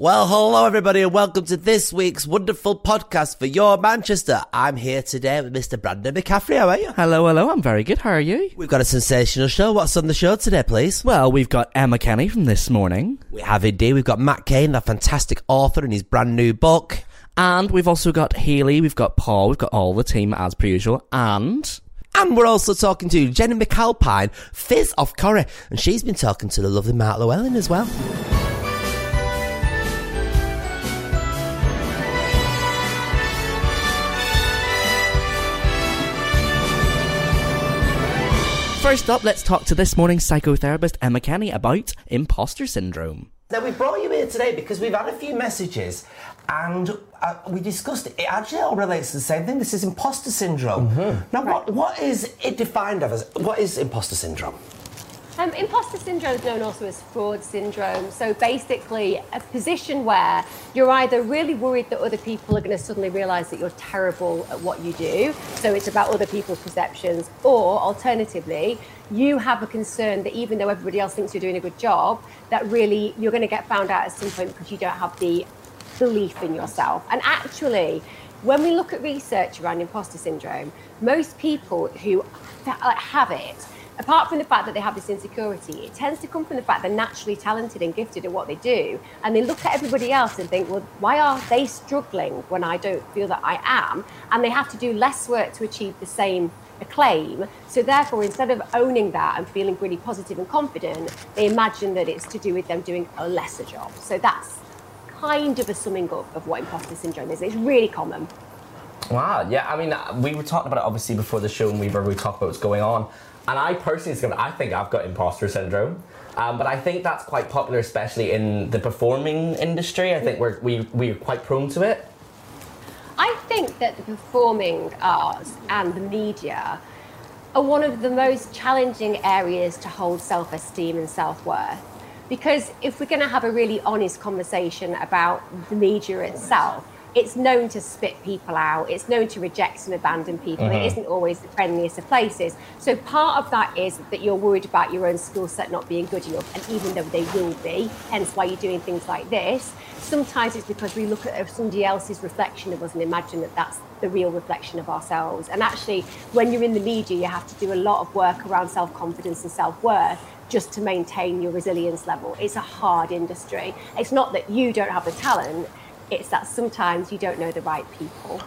Well, hello everybody and welcome to this week's wonderful podcast for your Manchester. I'm here today with Mr. Brandon McCaffrey. How are you? Hello, hello. I'm very good. How are you? We've got a sensational show. What's on the show today, please? Well, we've got Emma Kenny from this morning, We have indeed. We've got Matt Cain, the fantastic author, and his brand new book. and we've also got Healy, We've got Paul. We've got all the team as per usual, and And we're also talking to Jennie McAlpine, Fizz of Corrie, and she's been talking to the lovely Mark Llewellyn as well. First up, let's talk to this morning's psychotherapist Emma Kenny about imposter syndrome. Now, we brought you here today because we've had a few messages and uh, we discussed it. It actually all relates to the same thing. This is imposter syndrome. Now, what, what is it defined as? What is imposter syndrome? Um, imposter syndrome is known also as fraud syndrome. So basically, a position where you're either really worried that other people are going to suddenly realise that you're terrible at what you do, so it's about other people's perceptions, or alternatively, you have a concern that even though everybody else thinks you're doing a good job, that really you're going to get found out at some point because you don't have the belief in yourself. And actually, when we look at research around imposter syndrome, most people who have it, apart from the fact that they have this insecurity, it tends to come from the fact they're naturally talented and gifted at what they do. And they look at everybody else and think, well, why are they struggling when I don't feel that I am? And they have to do less work to achieve the same acclaim. So therefore, instead of owning that and feeling really positive and confident, they imagine that it's to do with them doing a lesser job. So that's kind of a summing up of what imposter syndrome is. It's really common. Wow, yeah, I mean, we were talking about it obviously before the show and we were we talked about what's going on. And I personally, I think I've got imposter syndrome. Um, but I think that's quite popular, especially in the performing industry. I think we're, we, we're quite prone to it. I think that the performing arts and the media are one of the most challenging areas to hold self esteem and self worth. Because if we're going to have a really honest conversation about the media itself, it's known to spit people out, it's known to reject and abandon people. It uh-huh. isn't always the friendliest of places. So, part of that is that you're worried about your own skill set not being good enough, and even though they will be, hence why you're doing things like this, sometimes it's because we look at somebody else's reflection of us and imagine that that's the real reflection of ourselves. And actually, when you're in the media, you have to do a lot of work around self confidence and self worth just to maintain your resilience level. It's a hard industry. It's not that you don't have the talent, it's that sometimes you don't know the right people.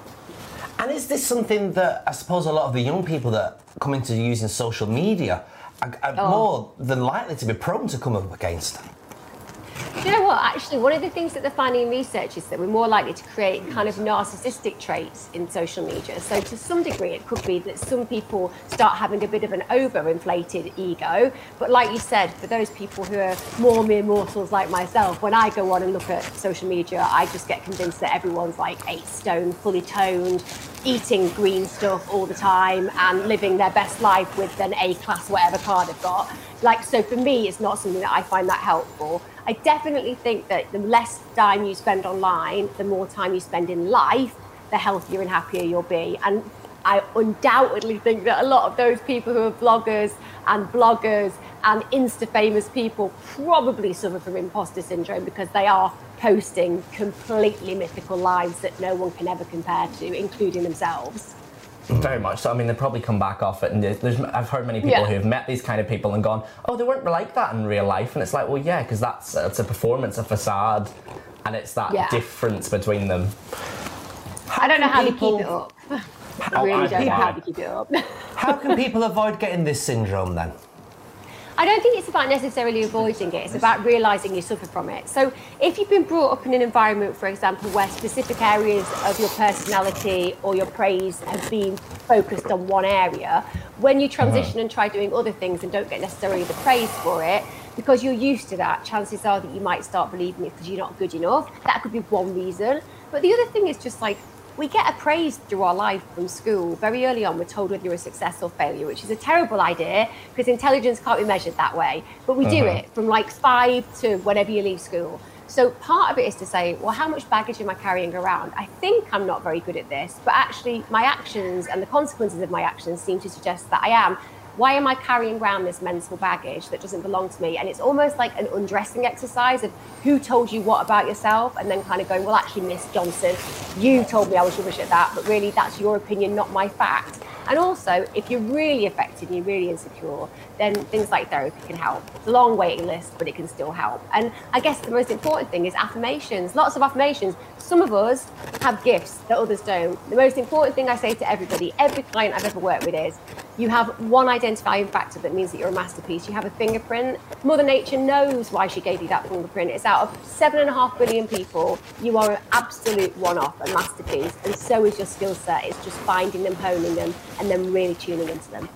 And is this something that I suppose a lot of the young people that come into using social media are, are Oh. more than likely to be prone to come up against? You know what? Actually, one of the things that they're finding in research is that we're more likely to create kind of narcissistic traits in social media. So, to some degree, it could be that some people start having a bit of an overinflated ego. But, like you said, for those people who are more mere mortals like myself, when I go on and look at social media, I just get convinced that everyone's like eight stone, fully toned, eating green stuff all the time, and living their best life with an A class, whatever car they've got. Like, so for me, it's not something that I find that helpful. I definitely think that the less time you spend online, the more time you spend in life, the healthier and happier you'll be. And I undoubtedly think that a lot of those people who are bloggers and bloggers and Insta famous people probably suffer from imposter syndrome because they are posting completely mythical lives that no one can ever compare to, including themselves. Very much so. I mean, they probably come back off it, and there's, there's, I've heard many people Yeah. who have met these kind of people and gone, "Oh, they weren't like that in real life," and it's like, well, yeah, because that's it's a performance, a facade, and it's that Yeah. difference between them. I don't know how people- to keep it up. Oh, I really I- don't know how to keep it up. How can people avoid getting this syndrome then? I don't think it's about necessarily avoiding it. It's about realizing you suffer from it. So, if you've been brought up in an environment, for example, where specific areas of your personality or your praise have been focused on one area, when you transition and try doing other things and don't get necessarily the praise for it, because you're used to that, chances are that you might start believing it because you're not good enough. That could be one reason. But the other thing is just like we get appraised through our life from school. Very early on, we're told whether you're a success or failure, which is a terrible idea because intelligence can't be measured that way. But we do uh-huh. it from like five to whenever you leave school. So part of it is to say, well, how much baggage am I carrying around? I think I'm not very good at this, but actually, my actions and the consequences of my actions seem to suggest that I am. Why am I carrying around this mental baggage that doesn't belong to me? And it's almost like an undressing exercise of who told you what about yourself, and then kind of going, well, actually, Miss Johnson, you told me I was rubbish at that, but really that's your opinion, not my fact. And also, if you're really affected and you're really insecure, then things like therapy can help. It's a long waiting list, but it can still help. And I guess the most important thing is affirmations. Lots of affirmations. Some of us have gifts that others don't. The most important thing I say to everybody, every client I've ever worked with is you have one identifying factor that means that you're a masterpiece. You have a fingerprint. Mother Nature knows why she gave you that fingerprint. It's out of seven and a half billion people. You are an absolute one off, a masterpiece. And so is your skill set. It's just finding them, honing them, and then really tuning into them.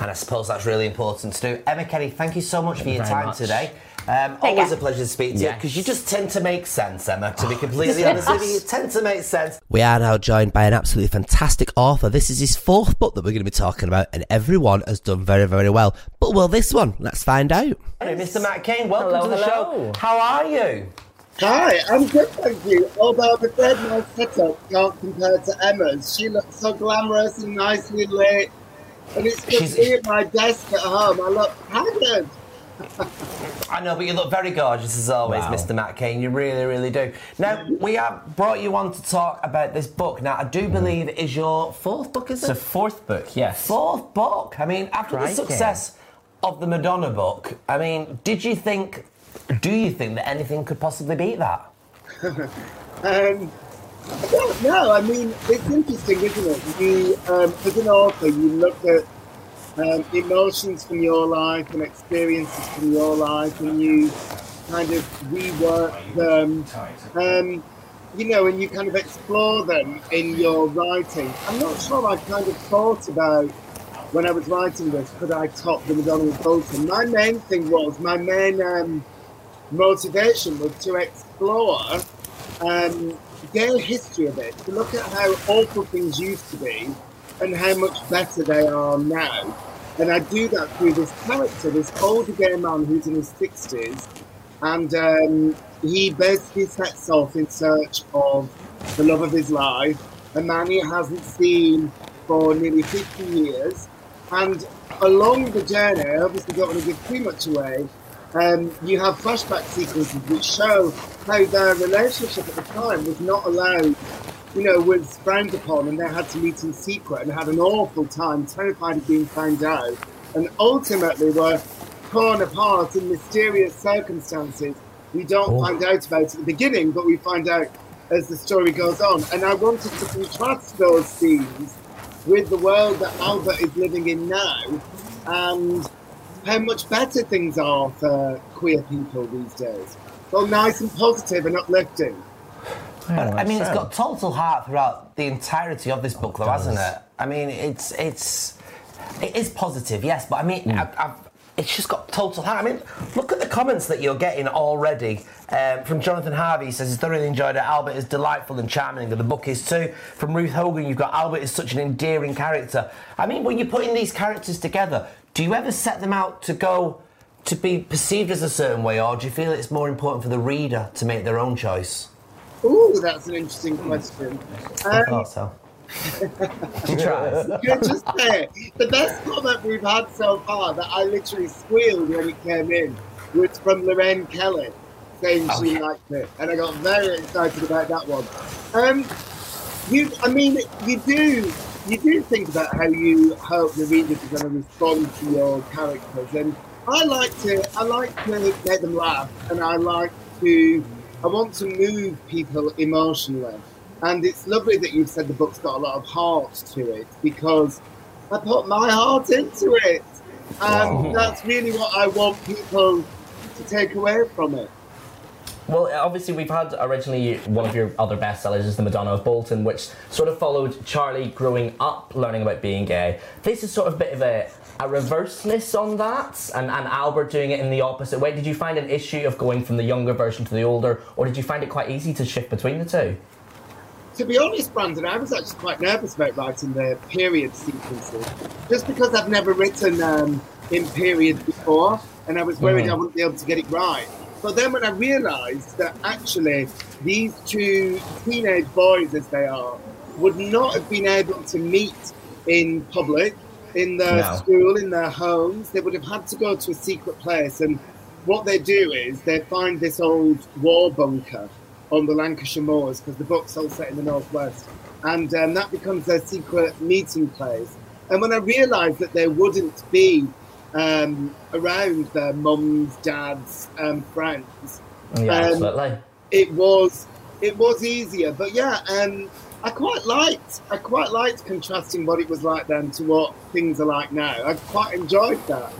And I suppose that's really important to do. Emma Kenny, thank you so much for your time much. today. Um, Take always care. a pleasure to speak to you because you just tend to make sense, Emma. To be completely honest with you, you tend to make sense. We are now joined by an absolutely fantastic author. This is his fourth book that we're going to be talking about, and everyone has done very, very well. But will this one? Let's find out. Hey, Mr. Matt Cain, welcome Hello, to the hello. show. How are you? Hi, I'm good, thank you. Although I'm afraid my setup can't compare to Emma's. She looks so glamorous and nicely lit. And it's just me at my desk at home. I look haggard. I know, but you look very gorgeous as always, Wow. Mr. Matt Cain. You really, really do. Now, we have brought you on to talk about this book. Now, I do mm. believe it is your fourth book, is It's it? a fourth book, yes. Fourth book. I mean, after Crikey. the success of the Madonna book, I mean, did you think, do you think that anything could possibly beat that? Um, I don't know. I mean, it's interesting, isn't it? You, um, as an author, you look at um, emotions from your life and experiences from your life, and you kind of rework them. Um, you know, and you kind of explore them in your writing. I'm not sure I kind of thought about when I was writing this, could I top the Madonna Bolton? My main thing was, my main um, motivation was to explore um, history of it, to look at how awful things used to be and how much better they are now. And I do that through this character, this older gay man who's in his 60s, and um, he basically sets off in search of the love of his life, a man he hasn't seen for nearly 50 years. And along the journey, I obviously don't want to give too much away, um, you have flashback sequences which show how their relationship at the time was not allowed, you know, was frowned upon and they had to meet in secret and had an awful time, terrified of being found out, and ultimately were torn apart in mysterious circumstances. We don't find out about at the beginning, but we find out as the story goes on. And I wanted to contrast those scenes with the world that Albert is living in now and how much better things are for queer people these days. Well, nice and positive and uplifting. I mean, it's got total heart throughout the entirety of this book, though, hasn't it? I mean, it's it's it is positive, yes, but I mean. I've, I've, it's just got total heart. I mean, look at the comments that you're getting already. Um, from Jonathan Harvey, he says he's thoroughly enjoyed it. Albert is delightful and charming, and the book is too. From Ruth Hogan, you've got Albert is such an endearing character. I mean, when you're putting these characters together, do you ever set them out to go to be perceived as a certain way, or do you feel it's more important for the reader to make their own choice? Ooh, that's an interesting question. I Um, thought so. She tries. I just say, the best comment we've had so far that I literally squealed when it came in was from Lorraine Kelly saying Oh, she yeah. liked it, and I got very excited about that one. Um, you, I mean, you do, you do think about how you hope the readers are going to respond to your characters, and I like to, I like to make them laugh, and I like to, I want to move people emotionally. And it's lovely that you've said the book's got a lot of heart to it because I put my heart into it. And that's really what I want people to take away from it. Well, obviously, we've had originally one of your other bestsellers is The Madonna of Bolton, which sort of followed Charlie growing up, learning about being gay. This is sort of a bit of a, a reverseness on that, and, and Albert doing it in the opposite way. Did you find an issue of going from the younger version to the older, or did you find it quite easy to shift between the two? To be honest, Brandon, I was actually quite nervous about writing the period sequences, just because I've never written um, in period before, and I was worried I wouldn't be able to get it right. But then when I realised that actually these two teenage boys, as they are, would not have been able to meet in public, in their No. school, in their homes. They would have had to go to a secret place. And what they do is they find this old war bunker on the Lancashire moors because the book's all set in the northwest. And um, that becomes their secret meeting place. And when I realised that there wouldn't be um, around their mums, dads, um, friends, Yeah, Um, absolutely. it was it was easier. But yeah, um, I quite liked I quite liked contrasting what it was like then to what things are like now. I quite enjoyed that.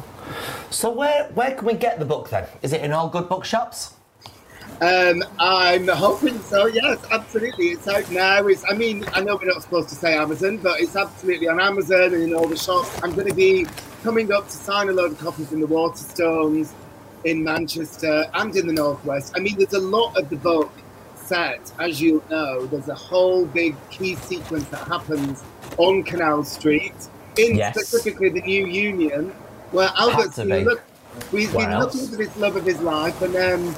So where where can we get the book then? Is it in all good bookshops? Um, I'm hoping so. Yes, absolutely. It's out now. It's. I mean, I know we're not supposed to say Amazon, but it's absolutely on Amazon and in all the shops. I'm going to be coming up to sign a load of copies in the Waterstones, in Manchester, and in the Northwest. I mean, there's a lot of the book set, as you know. There's a whole big key sequence that happens on Canal Street, in Yes. specifically the New Union, where Albert's to been be. look, he's been else? looking for this love of his life, and um,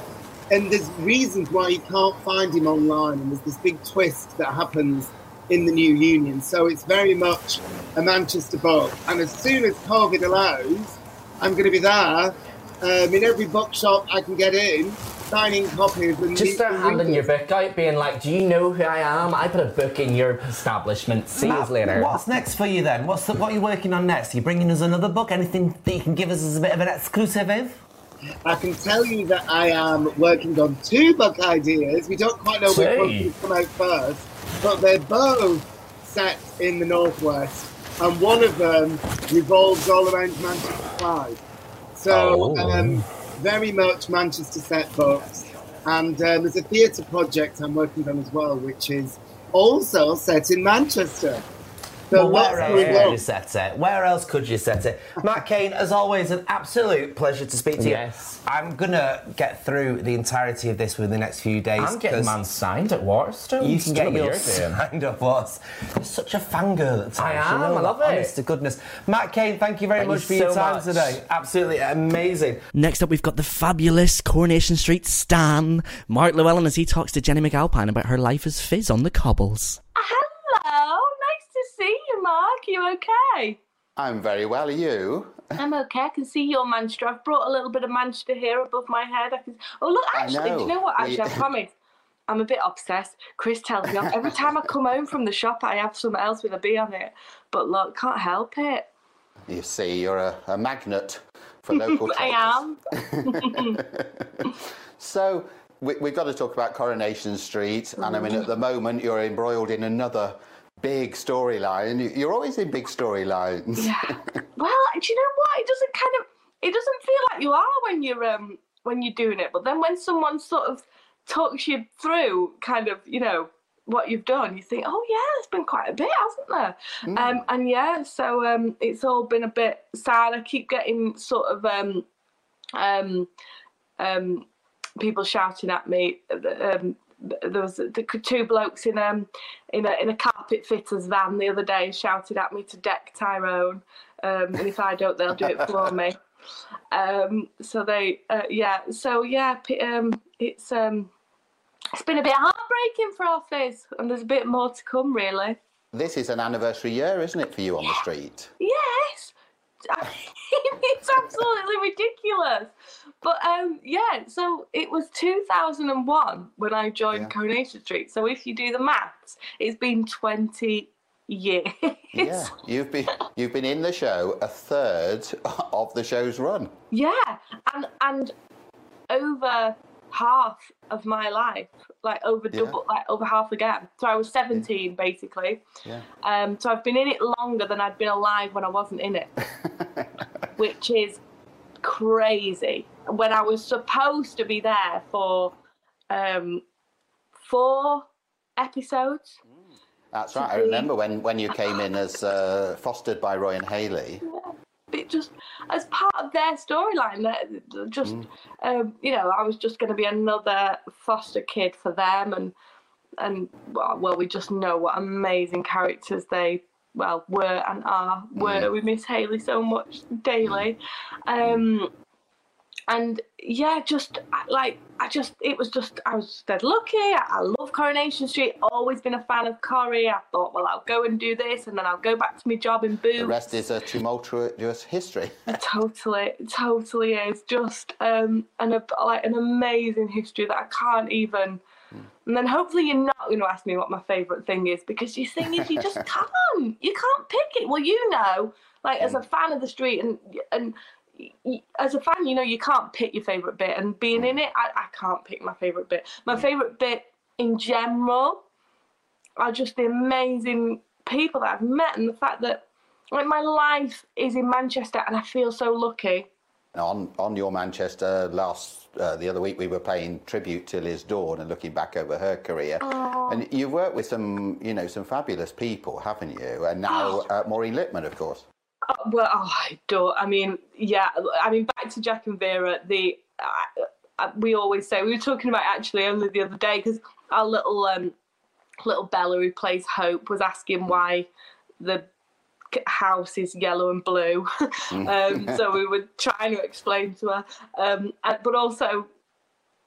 and there's reasons why you can't find him online, and there's this big twist that happens in the new union. So it's very much a Manchester book, and as soon as COVID allows, I'm going to be there um, in every bookshop I can get in, signing copies. And Just start and handing your book out, being like, "Do you know who I am? I put a book in your establishment. See you later." What's next for you then? What's the, what are you working on next? Are you bringing us another book? Anything that you can give us as a bit of an exclusive? I can tell you that I am working on two book ideas. We don't quite know which Say. one will come out first, but they're both set in the northwest, and one of them revolves all around Manchester Pride. So, Oh. um, very much Manchester set books, and um, there's a theatre project I'm working on as well, which is also set in Manchester. So Well, where else could you set it? Where else could you set it? Matt Cain, as always, an absolute pleasure to speak to you. Yes. I'm gonna get through the entirety of this within the next few days. I'm getting 'cause man signed at Waterstone. You can get Don't know what yours you're signed up. What's you're such a fangirl at times. I you am, know I love that, it. Honest to goodness, Matt Cain. Thank you very Thank much you for your time much. today. Absolutely amazing. Next up, we've got the fabulous Coronation Street Stan, Mark Llewellyn, as he talks to Jennie McAlpine about her life as Fizz on the cobbles. Hello, nice to see you, Mark. You okay? I'm very well. Are you? I'm okay. I can see your Manchester. I've brought a little bit of Manchester here above my head. I can. Oh look, actually, do you know. what? Actually, I promise. I'm a bit obsessed. Chris tells me every time I come home from the shop, I have something else with a B on it. But look, can't help it. You see, you're a, a magnet for local I am. So we, we've got to talk about Coronation Street, and I mean, at the mm. moment, you're embroiled in another big storyline. You- You're always in big storylines. Yeah. Well, do you know what? It doesn't kind of. It doesn't feel like you are when you're um when you're doing it. But then when someone sort of talks you through, kind of, you know, what you've done, you think, oh yeah, there's been quite a bit, hasn't there? Um, and yeah, so um, it's all been a bit sad. I keep getting sort of um, um, um, people shouting at me. Um, there was the two blokes in um in a in a carpet fitters van the other day shouted at me to deck Tyrone, um, and if I don't, they'll do it for me. Um, so they, uh, yeah, so yeah, p- um, it's um, it's been a bit heartbreaking for our Fizz, and there's a bit more to come, really. This is an anniversary year, isn't it, for you on the street? Yes, it's absolutely ridiculous. But um, yeah, so it was 2001 when I joined Yeah. Coronation Street. So if you do the maths, it's been 20 years. Yeah, you've been you've been in the show a third of the show's run. Yeah, and and over half of my life, like over Yeah. double, like over half again. So I was 17 basically. Yeah. Um, so I've been in it longer than I'd been alive when I wasn't in it, which is crazy. When I was supposed to be there for um, four episodes. That's right. I remember when, when you came in as uh, fostered by Roy and Hayley. It just as part of their storyline that just um, you know i was just going to be another foster kid for them and and well, well we just know what amazing characters they well were and are were we miss hayley so much daily. Um and yeah, just like I just it was just I was dead lucky. I, I love Coronation Street. Always been a fan of Corrie. I thought, well, I'll go and do this, and then I'll go back to my job in Boots. The rest is a tumultuous history. totally totally is just um an a, like an amazing history that i can't even and then hopefully you're not going to ask me what my favorite thing is because your thing is you just can't you can't pick it well you know like as a fan of the street and and as a fan you know you can't pick your favorite bit and being in it I, I can't pick my favorite bit my favorite bit in general are just the amazing people that I've met and the fact that like my life is in Manchester and I feel so lucky. on on your Manchester last uh, the other week we were paying tribute to Liz Dawn and looking back over her career. And you've worked with some you know some fabulous people, haven't you? And now uh, Maureen Lipman, of course. Oh, well, oh, I don't. I mean, yeah. I mean, back to Jack and Vera. The uh, uh, we always say we were talking about actually only the other day because our little um little Bella who plays Hope was asking why the house is yellow and blue. um, so we were trying to explain to her. Um, but also,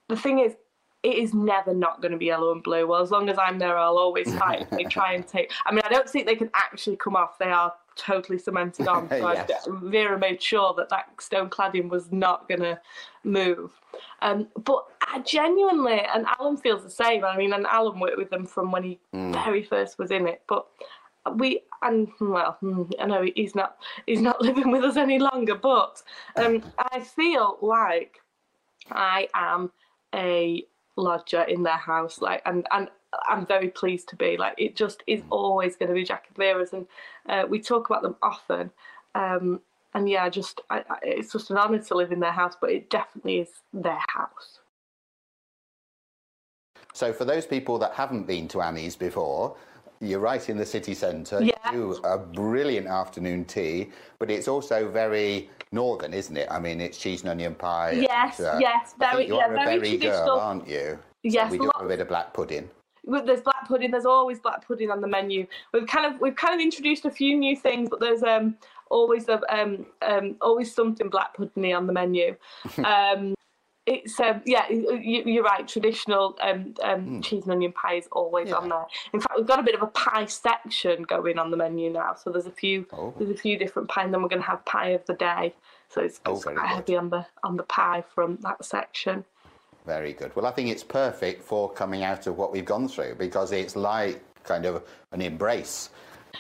the thing is, it is never not going to be yellow and blue. Well, as long as I'm there, I'll always fight. they try and take. I mean, I don't think they can actually come off. They are totally cemented on. So Yes. Vera made sure that that stone cladding was not going to move. Um, but I genuinely, and Alan feels the same. I mean, and Alan worked with them from when he very first was in it. But we and well, hmm, I know he's not he's not living with us any longer. But um, I feel like I am a lodger in their house, like, and and I'm very pleased to be. Like, it just is always going to be Jack and Vera's, and uh, we talk about them often. Um, and yeah, just I, I, it's just an honour to live in their house, but it definitely is their house. So for those people that haven't been to Annie's before, you're right in the city centre. Yeah. You do a brilliant afternoon tea, but it's also very northern, isn't it? I mean, it's cheese and onion pie. and, Yes, yes, I think very- you're yeah, a very berry girl, traditional. aren't you? Yes, So we do a bit of black pudding. There's black pudding. There's always black pudding on the menu. We've kind of we've kind of introduced a few new things, but there's um always a um um always something black puddingy on the menu. um, it's um yeah, you, you're right. Traditional um, um cheese and onion pie is always on there. In fact, we've got a bit of a pie section going on the menu now. So there's a few Oh. there's a few different pie, and then we're going to have pie of the day. So it's, Oh, it's quite good. heavy on the on the pie from that section. Very good. Well, I think it's perfect for coming out of what we've gone through because it's like kind of an embrace.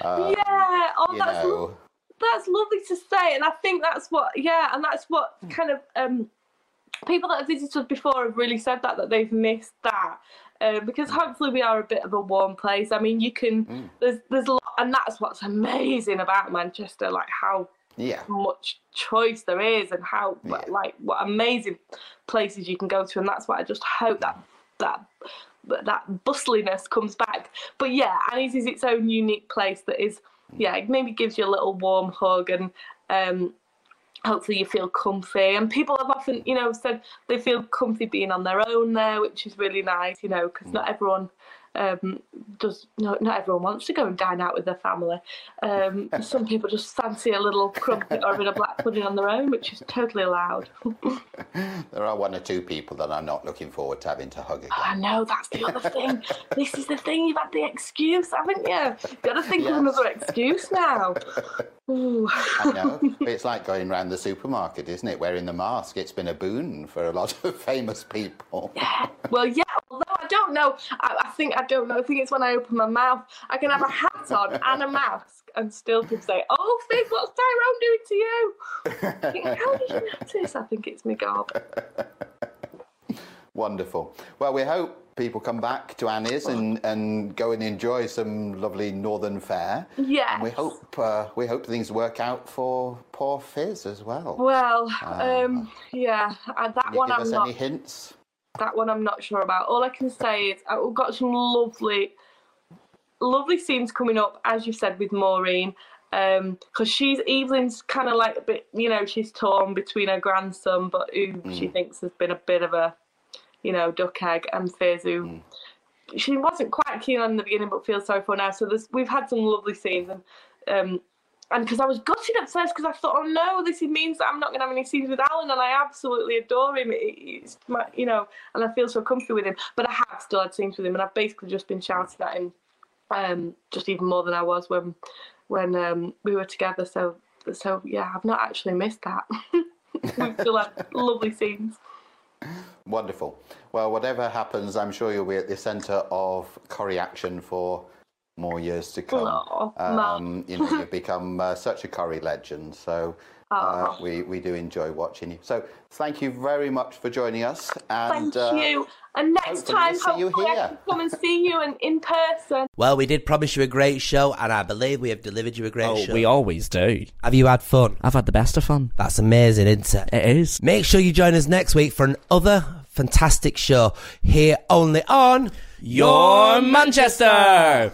yeah. Oh, that's lo- that's lovely to say and i think that's what yeah and that's what Hmm. kind of um people that have visited before have really said that that they've missed that uh, because Hmm. hopefully we are a bit of a warm place i mean you can there's there's a lot and that's what's amazing about manchester like how yeah. much choice there is and how Yeah. like what amazing places you can go to and that's why i just hope that that that bustliness comes back but yeah annie's is its own unique place that is yeah it maybe gives you a little warm hug and um hopefully you feel comfy and people have often you know said they feel comfy being on their own there which is really nice you know because not everyone um does no, not everyone wants to go and dine out with their family um some people just fancy a little crumpet or a bit of black pudding on their own which is totally allowed There are one or two people that I'm not looking forward to having to hug again. I know that's the other thing. this is the thing. You've had the excuse, haven't you? You've got to think Yes. of another excuse now. I know. It's like going around the supermarket, isn't it? Wearing the mask. It's been a boon for a lot of famous people. Well, yeah. I don't know. I, I think I don't know. I think it's when I open my mouth. I can have a hat on and a mask, and still people say, "Oh, Fizz, what's Tyrone doing to you?" I think, How did you notice? I think it's my gob. Wonderful. Well, we hope people come back to Annie's and, and go and enjoy some lovely northern fare. Yes. And we hope uh, we hope things work out for poor Fizz as well. Well, um, yeah, uh, that Can you one give I'm us not. any hints? That one I'm not sure about. All I can say is uh, we've got some lovely, lovely scenes coming up, as you said with Maureen, because she's Evelyn's kind of like a bit, you know, she's torn between her grandson, but who she thinks has been a bit of a, you know, duck egg, and Fizz, who she wasn't quite keen on in the beginning, but feels sorry for now. So there's, we've had some lovely scenes, and um, and because I was gutted at first because I thought, oh no, this means that I'm not going to have any scenes with Alan, and I absolutely adore him. It's my, you know, and I feel so comfy with him. But I have still had scenes with him, and I've basically just been shouting at him, um, just even more than I was when when um, we were together. So so yeah, I've not actually missed that. We've still had lovely scenes. Wonderful. Well, whatever happens, I'm sure you'll be at the centre of Corrie action for more years to come. Aw, um, you know, you've become uh, such a Corrie legend, so uh, Aw. we, we do enjoy watching you. So thank you very much for joining us. And, Thank uh, you. And next hopefully time, we'll see you hopefully, I can come and see you and in person. Well, we did promise you a great show, and I believe we have delivered you a great Oh, show. we always do. have you had fun? I've had the best of fun. That's amazing, isn't it? It is. Make sure you join us next week for another fantastic show here only on Your Manchester!